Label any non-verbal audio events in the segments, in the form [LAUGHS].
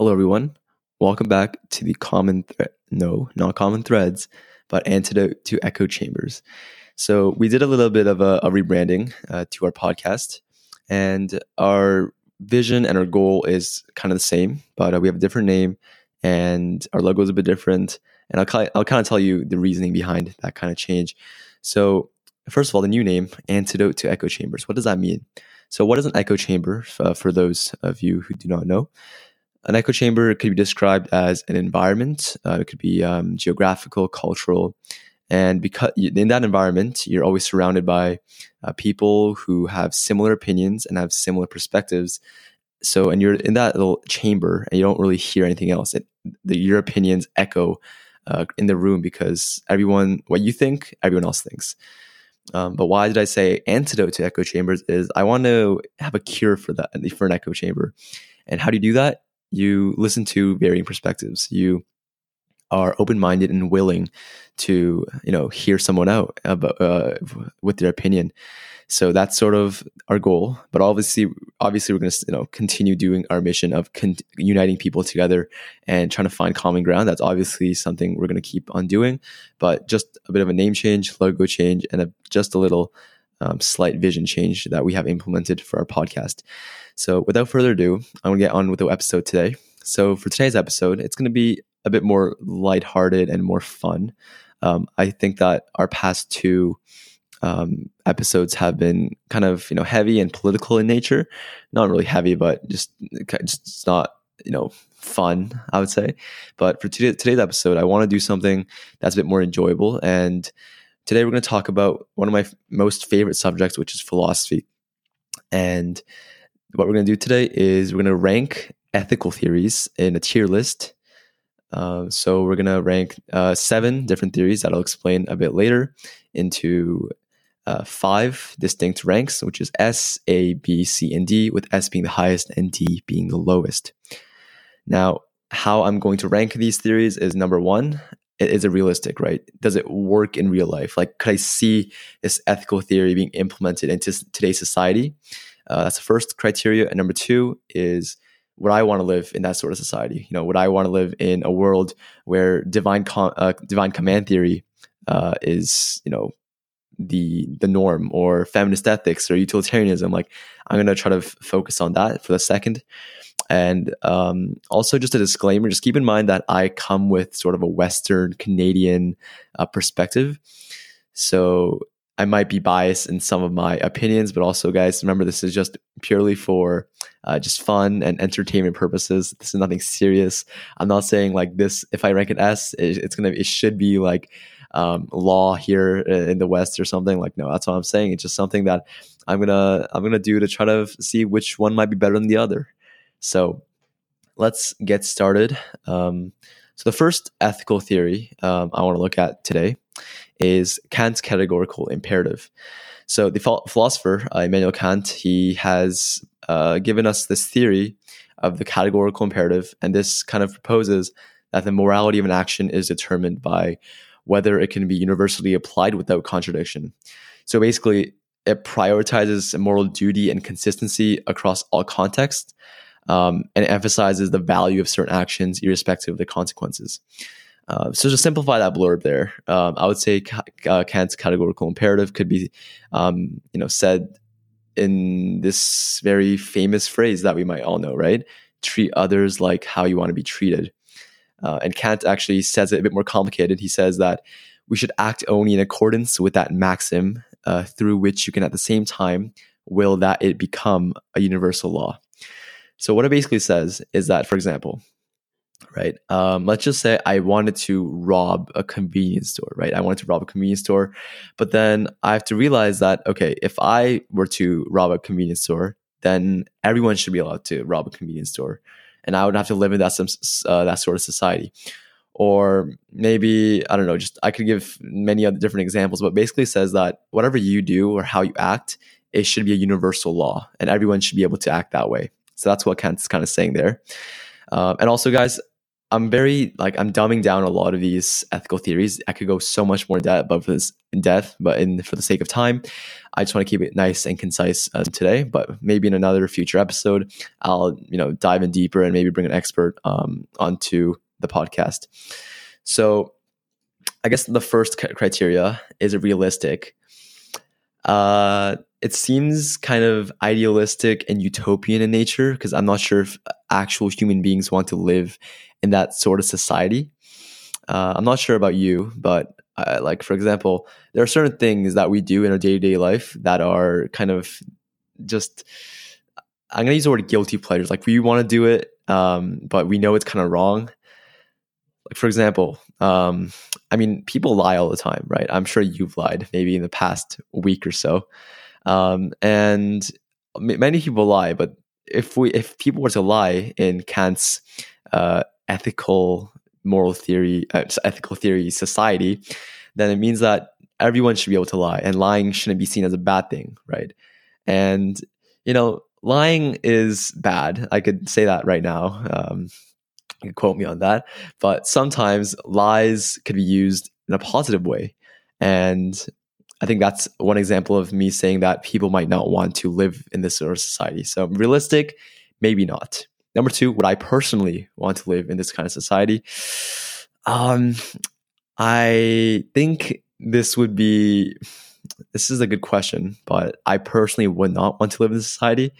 Hello, everyone. Welcome back to the common, no, not common threads, but antidote to echo chambers. So we did a little bit of a, a rebranding uh, to our podcast, and our vision and our goal is kind of the same, but uh, we have a different name, and our logo is a bit different. And I'll I'll kind of tell you the reasoning behind that kind of change. So first of all, the new name, antidote to echo chambers. What does that mean? So, what is an echo chamber? Uh, for those of you who do not know, an echo chamber could be described as an environment. Uh, it could be um, geographical, cultural, and because in that environment, you're always surrounded by uh, people who have similar opinions and have similar perspectives. So, and you're in that little chamber, and you don't really hear anything else. It, the, your opinions echo uh, in the room because everyone, what you think, everyone else thinks. Um, but why did I say antidote to echo chambers? Is I want to have a cure for that for an echo chamber. And how do you do that? You listen to varying perspectives. You are open-minded and willing to you know hear someone out about, uh, with their opinion so that's sort of our goal but obviously obviously we're going to you know continue doing our mission of con- uniting people together and trying to find common ground that's obviously something we're going to keep on doing but just a bit of a name change logo change and a, just a little um, slight vision change that we have implemented for our podcast so without further ado i'm going to get on with the episode today so for today's episode it's going to be a bit more lighthearted and more fun. Um, I think that our past two um, episodes have been kind of you know heavy and political in nature. Not really heavy, but just just not you know fun. I would say. But for today, today's episode, I want to do something that's a bit more enjoyable. And today we're going to talk about one of my f- most favorite subjects, which is philosophy. And what we're going to do today is we're going to rank ethical theories in a tier list uh, so we're gonna rank uh, seven different theories that I'll explain a bit later into uh, five distinct ranks, which is S, A, B, C, and D, with S being the highest and D being the lowest. Now, how I'm going to rank these theories is number one, is it realistic, right? Does it work in real life? Like, could I see this ethical theory being implemented into today's society? Uh, that's the first criteria. And number two is would I want to live in that sort of society? You know, would I want to live in a world where divine com- uh, divine command theory uh, is you know the the norm, or feminist ethics, or utilitarianism? Like, I'm gonna try to f- focus on that for the second. And um, also, just a disclaimer: just keep in mind that I come with sort of a Western Canadian uh, perspective. So I might be biased in some of my opinions, but also, guys, remember this is just purely for uh, just fun and entertainment purposes. This is nothing serious. I'm not saying like this. If I rank an S, it, it's gonna it should be like um, law here in the West or something. Like no, that's what I'm saying. It's just something that I'm gonna I'm gonna do to try to see which one might be better than the other. So let's get started. Um, so the first ethical theory um, I want to look at today is Kant's categorical imperative. So the philosopher uh, Immanuel Kant he has uh, given us this theory of the categorical imperative, and this kind of proposes that the morality of an action is determined by whether it can be universally applied without contradiction. So basically, it prioritizes moral duty and consistency across all contexts, um, and emphasizes the value of certain actions irrespective of the consequences. Uh, so to simplify that blurb there, um, I would say uh, Kant's categorical imperative could be, um, you know, said in this very famous phrase that we might all know, right? Treat others like how you want to be treated. Uh, and Kant actually says it a bit more complicated. He says that we should act only in accordance with that maxim, uh, through which you can at the same time will that it become a universal law. So what it basically says is that, for example, right? Um, let's just say I wanted to rob a convenience store, right? I wanted to rob a convenience store, but then I have to realize that okay, if I were to rob a convenience store, then everyone should be allowed to rob a convenience store, and I would have to live in that some uh, that sort of society. Or maybe I don't know. Just I could give many other different examples, but basically says that whatever you do or how you act, it should be a universal law, and everyone should be able to act that way. So that's what Kant's kind of saying there. Um, and also, guys, I'm very like I'm dumbing down a lot of these ethical theories. I could go so much more depth, but for this in depth, but in for the sake of time, I just want to keep it nice and concise uh, today. But maybe in another future episode, I'll you know dive in deeper and maybe bring an expert um, onto the podcast. So, I guess the first criteria is it realistic. Uh, it seems kind of idealistic and utopian in nature because I'm not sure if actual human beings want to live in that sort of society. Uh, I'm not sure about you, but uh, like for example, there are certain things that we do in our day to day life that are kind of just. I'm gonna use the word guilty pleasures. Like we want to do it, um, but we know it's kind of wrong. Like for example, um, I mean, people lie all the time, right? I'm sure you've lied maybe in the past week or so, um, and many people lie. But if we, if people were to lie in Kant's uh, ethical moral theory, uh, ethical theory society, then it means that everyone should be able to lie, and lying shouldn't be seen as a bad thing, right? And you know, lying is bad. I could say that right now. Um, you can quote me on that. But sometimes lies could be used in a positive way, and I think that's one example of me saying that people might not want to live in this sort of society. So realistic, maybe not. Number two, would I personally want to live in this kind of society? Um, I think this would be this is a good question, but I personally would not want to live in this society.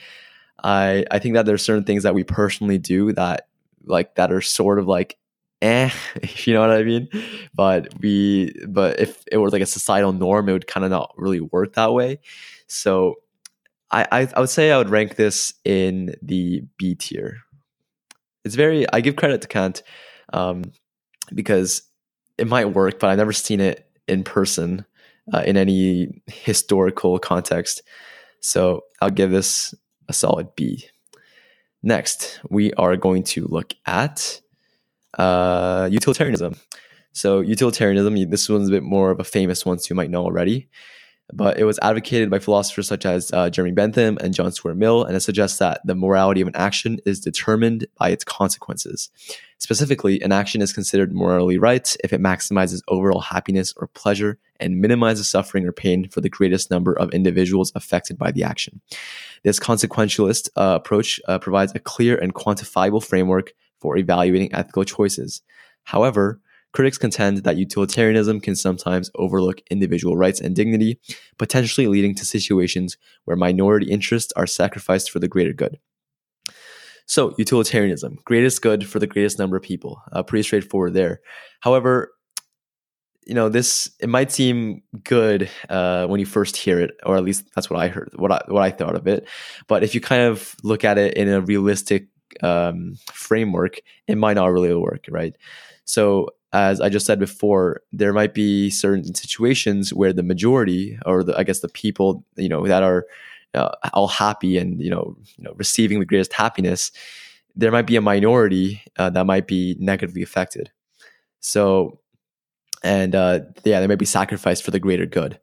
I I think that there are certain things that we personally do that like that are sort of like eh, [LAUGHS] if you know what I mean? But we but if it were like a societal norm, it would kind of not really work that way. So I, I, I would say I would rank this in the B tier. It's very I give credit to Kant um, because it might work, but I've never seen it in person uh, in any historical context. So I'll give this a solid B. Next, we are going to look at uh, utilitarianism. So utilitarianism, this one's a bit more of a famous one, so you might know already but it was advocated by philosophers such as uh, Jeremy Bentham and John Stuart Mill, and it suggests that the morality of an action is determined by its consequences. Specifically, an action is considered morally right if it maximizes overall happiness or pleasure and minimizes suffering or pain for the greatest number of individuals affected by the action. This consequentialist uh, approach uh, provides a clear and quantifiable framework for evaluating ethical choices. However, Critics contend that utilitarianism can sometimes overlook individual rights and dignity, potentially leading to situations where minority interests are sacrificed for the greater good. So, utilitarianism, greatest good for the greatest number of people. Uh, pretty straightforward there. However, you know this it might seem good uh, when you first hear it, or at least that's what I heard, what I what I thought of it. But if you kind of look at it in a realistic um, framework, it might not really work, right? So as I just said before, there might be certain situations where the majority, or the, I guess the people, you know, that are uh, all happy and you know, you know, receiving the greatest happiness, there might be a minority uh, that might be negatively affected. So, and uh, yeah, they might be sacrificed for the greater good.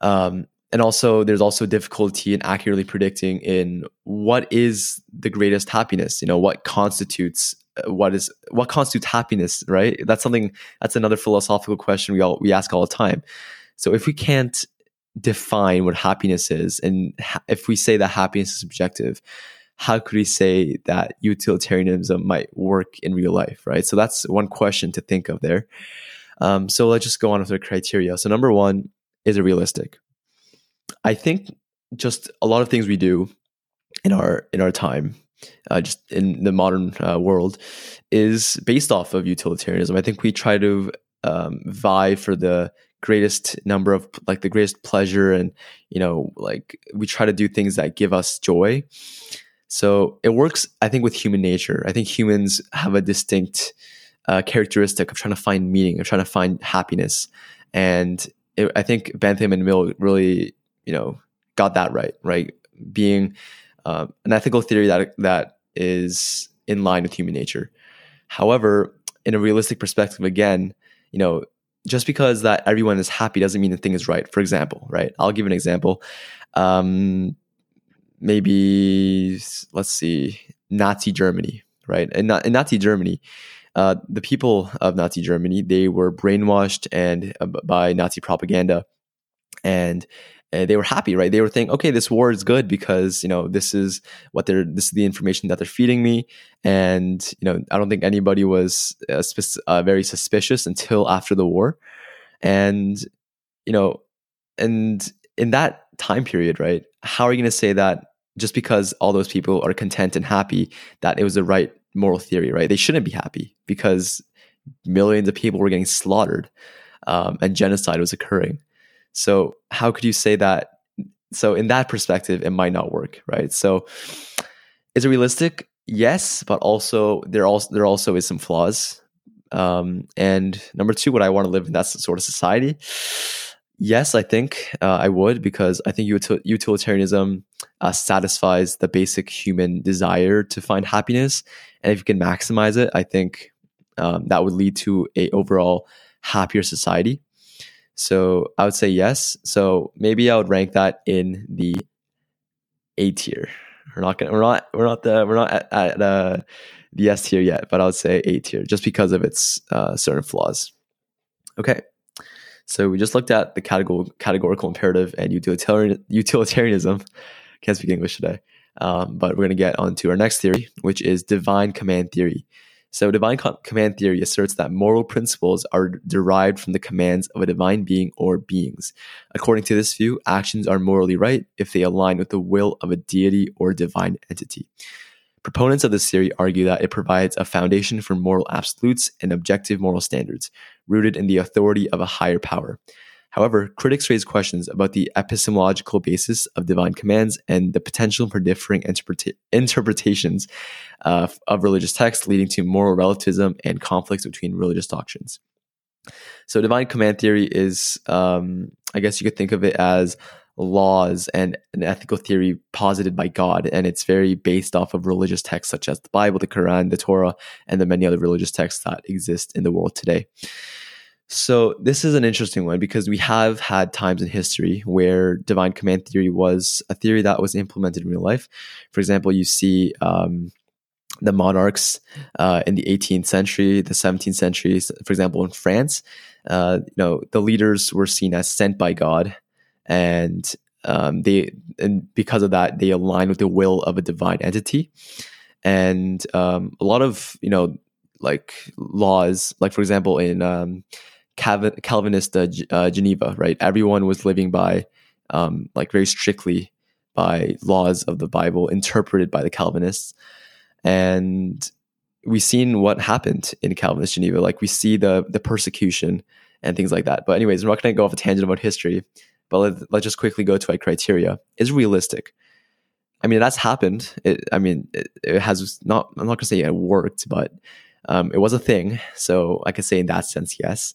Um, and also, there's also difficulty in accurately predicting in what is the greatest happiness. You know, what constitutes what is what constitutes happiness right? That's something that's another philosophical question we all we ask all the time. So if we can't define what happiness is and ha- if we say that happiness is subjective how could we say that utilitarianism might work in real life right? So that's one question to think of there. Um, so let's just go on with the criteria. So number one is it realistic i think just a lot of things we do in our in our time uh, just in the modern uh, world is based off of utilitarianism. I think we try to um, vie for the greatest number of like the greatest pleasure and you know like we try to do things that give us joy. So it works i think with human nature. I think humans have a distinct uh, characteristic of trying to find meaning of trying to find happiness. And it, i think bentham and mill really you know got that right right being uh, an ethical theory that that is in line with human nature. However, in a realistic perspective, again, you know, just because that everyone is happy doesn't mean the thing is right. For example, right? I'll give an example. Um, maybe let's see, Nazi Germany, right? In, in Nazi Germany, uh, the people of Nazi Germany they were brainwashed and uh, by Nazi propaganda, and they were happy, right? They were thinking, okay, this war is good because you know this is what they're this is the information that they're feeding me, and you know I don't think anybody was uh, spe- uh, very suspicious until after the war, and you know, and in that time period, right? How are you going to say that just because all those people are content and happy that it was the right moral theory, right? They shouldn't be happy because millions of people were getting slaughtered um, and genocide was occurring. So how could you say that? So in that perspective, it might not work, right? So is it realistic? Yes, but also there also there also is some flaws. Um, and number two, would I want to live in that sort of society? Yes, I think uh, I would because I think util- utilitarianism uh, satisfies the basic human desire to find happiness, and if you can maximize it, I think um, that would lead to a overall happier society. So I would say yes. So maybe I would rank that in the A tier. We're not gonna. We're not. We're not the. We're not at, at uh, the S tier yet, but I would say A tier just because of its uh, certain flaws. Okay. So we just looked at the categorical, imperative and utilitarian, utilitarianism. Can't speak English today. Um, but we're going to get on to our next theory, which is divine command theory. So, divine command theory asserts that moral principles are derived from the commands of a divine being or beings. According to this view, actions are morally right if they align with the will of a deity or divine entity. Proponents of this theory argue that it provides a foundation for moral absolutes and objective moral standards, rooted in the authority of a higher power. However, critics raise questions about the epistemological basis of divine commands and the potential for differing interpreta- interpretations uh, of religious texts, leading to moral relativism and conflicts between religious doctrines. So, divine command theory is, um, I guess you could think of it as laws and an ethical theory posited by God, and it's very based off of religious texts such as the Bible, the Quran, the Torah, and the many other religious texts that exist in the world today. So this is an interesting one because we have had times in history where divine command theory was a theory that was implemented in real life. For example, you see um, the monarchs uh, in the 18th century, the 17th century, for example, in France. Uh, you know, the leaders were seen as sent by God, and um, they and because of that, they align with the will of a divine entity. And um, a lot of you know, like laws, like for example, in um, Calvinist uh, uh, Geneva, right? Everyone was living by um, like very strictly by laws of the Bible interpreted by the Calvinists, and we've seen what happened in Calvinist Geneva. Like we see the the persecution and things like that. But anyways, we're not going to go off a tangent about history. But let, let's just quickly go to our criteria. Is realistic? I mean, that's happened. It, I mean, it, it, has not. I'm not going to say it worked, but um, it was a thing. So I could say in that sense, yes.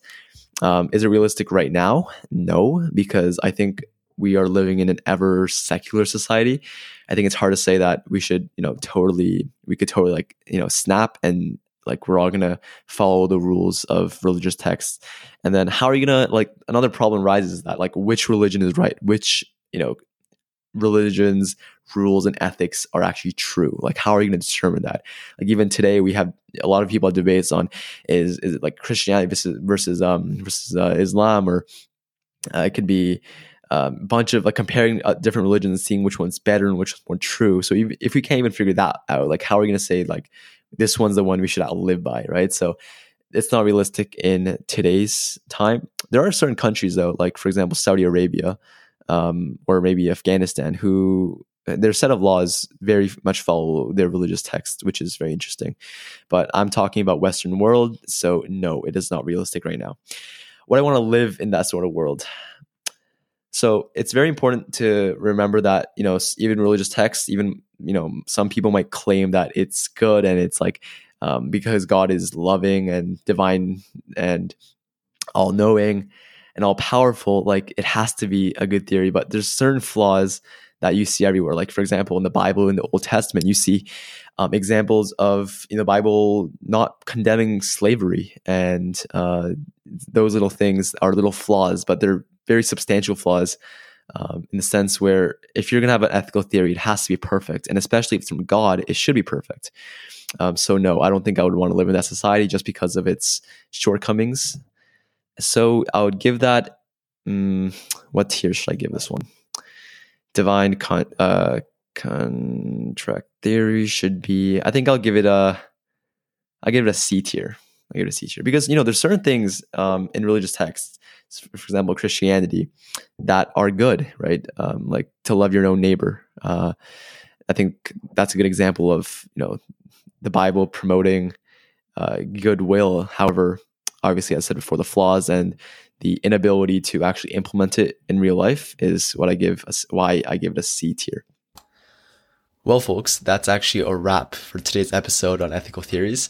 Um, is it realistic right now? No, because I think we are living in an ever secular society. I think it's hard to say that we should, you know, totally, we could totally like, you know, snap and like we're all gonna follow the rules of religious texts. And then how are you gonna like another problem rises that like which religion is right, which, you know, religions rules and ethics are actually true. Like how are you going to determine that? Like even today we have a lot of people have debates on is is it like christianity versus versus um versus uh, islam or uh, it could be a um, bunch of like comparing uh, different religions and seeing which one's better and which one's more true. So if, if we can't even figure that out like how are we going to say like this one's the one we should outlive by right? So it's not realistic in today's time. There are certain countries though like for example saudi arabia um, or maybe Afghanistan, who their set of laws very much follow their religious text, which is very interesting. But I'm talking about Western world, so no, it is not realistic right now. What I want to live in that sort of world. So it's very important to remember that you know even religious texts, even you know some people might claim that it's good and it's like um, because God is loving and divine and all knowing and all powerful, like it has to be a good theory. But there's certain flaws that you see everywhere. Like for example, in the Bible, in the Old Testament, you see um, examples of in the Bible not condemning slavery, and uh, those little things are little flaws, but they're very substantial flaws um, in the sense where if you're going to have an ethical theory, it has to be perfect. And especially if it's from God, it should be perfect. Um, so, no, I don't think I would want to live in that society just because of its shortcomings. So, I would give that. Um, what tier should I give this one? Divine con- uh, contract theory should be. I think I'll give it a. I'll give it a C tier. I give it a C tier because you know there's certain things um, in religious texts, for example, Christianity, that are good, right? Um, like to love your own neighbor. Uh, I think that's a good example of you know the Bible promoting uh, goodwill. However, obviously, I said before, the flaws and the inability to actually implement it in real life is what I give. Why I give it a C tier. Well, folks, that's actually a wrap for today's episode on ethical theories.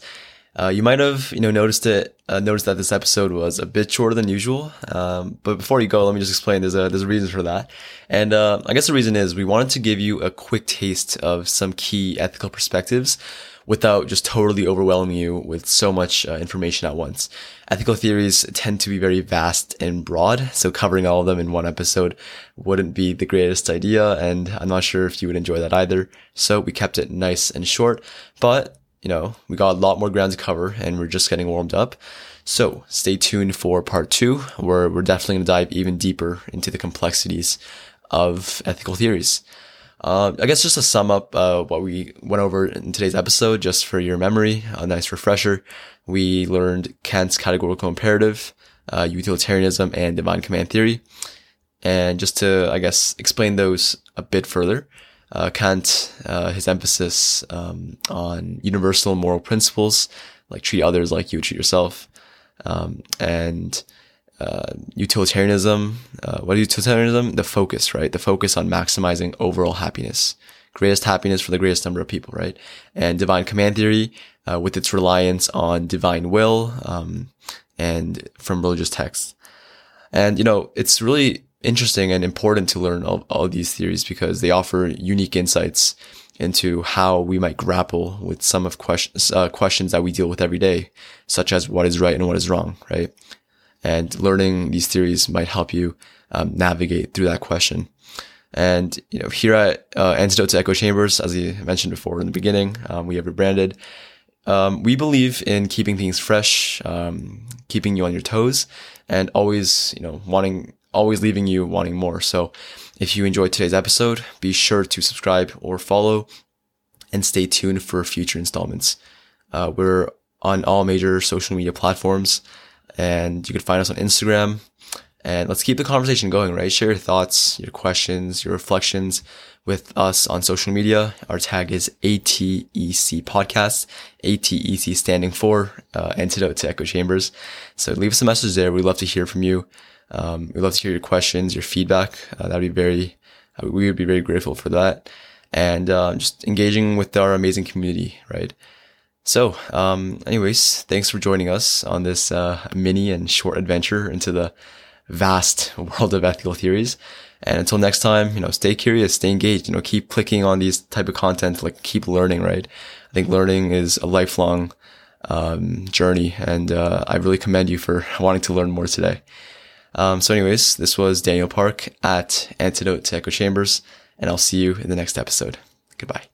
Uh, you might have, you know, noticed it, uh, noticed that this episode was a bit shorter than usual. Um, but before you go, let me just explain. There's a there's a reason for that, and uh, I guess the reason is we wanted to give you a quick taste of some key ethical perspectives without just totally overwhelming you with so much uh, information at once. Ethical theories tend to be very vast and broad, so covering all of them in one episode wouldn't be the greatest idea, and I'm not sure if you would enjoy that either. So we kept it nice and short, but you know, we got a lot more ground to cover and we're just getting warmed up. So stay tuned for part two, where we're definitely going to dive even deeper into the complexities of ethical theories. Uh, I guess just to sum up uh, what we went over in today's episode, just for your memory, a nice refresher, we learned Kant's categorical imperative, uh, utilitarianism, and divine command theory. And just to, I guess, explain those a bit further, uh, Kant, uh, his emphasis um, on universal moral principles, like treat others like you would treat yourself, um, and uh, utilitarianism. Uh, what is utilitarianism? The focus, right? The focus on maximizing overall happiness, greatest happiness for the greatest number of people, right? And divine command theory, uh, with its reliance on divine will um, and from religious texts. And you know, it's really interesting and important to learn all, all these theories because they offer unique insights into how we might grapple with some of questions, uh, questions that we deal with every day, such as what is right and what is wrong, right? And learning these theories might help you um, navigate through that question. And you know, here at uh, Antidote to Echo Chambers, as I mentioned before in the beginning, um, we have rebranded. Um, we believe in keeping things fresh, um, keeping you on your toes, and always, you know, wanting always leaving you wanting more. So if you enjoyed today's episode, be sure to subscribe or follow and stay tuned for future installments. Uh, we're on all major social media platforms and you can find us on Instagram. And let's keep the conversation going, right? Share your thoughts, your questions, your reflections with us on social media. Our tag is ATEC Podcast, ATEC standing for uh, Antidote to Echo Chambers. So leave us a message there. We'd love to hear from you. Um, we'd love to hear your questions, your feedback. Uh, that'd be very, uh, we would be very grateful for that. And uh, just engaging with our amazing community, right? So, um, anyways, thanks for joining us on this uh, mini and short adventure into the vast [LAUGHS] world of ethical theories. And until next time, you know, stay curious, stay engaged, you know, keep clicking on these type of content, like keep learning, right? I think learning is a lifelong um, journey, and uh, I really commend you for [LAUGHS] wanting to learn more today. Um, so, anyways, this was Daniel Park at Antidote to Echo Chambers, and I'll see you in the next episode. Goodbye.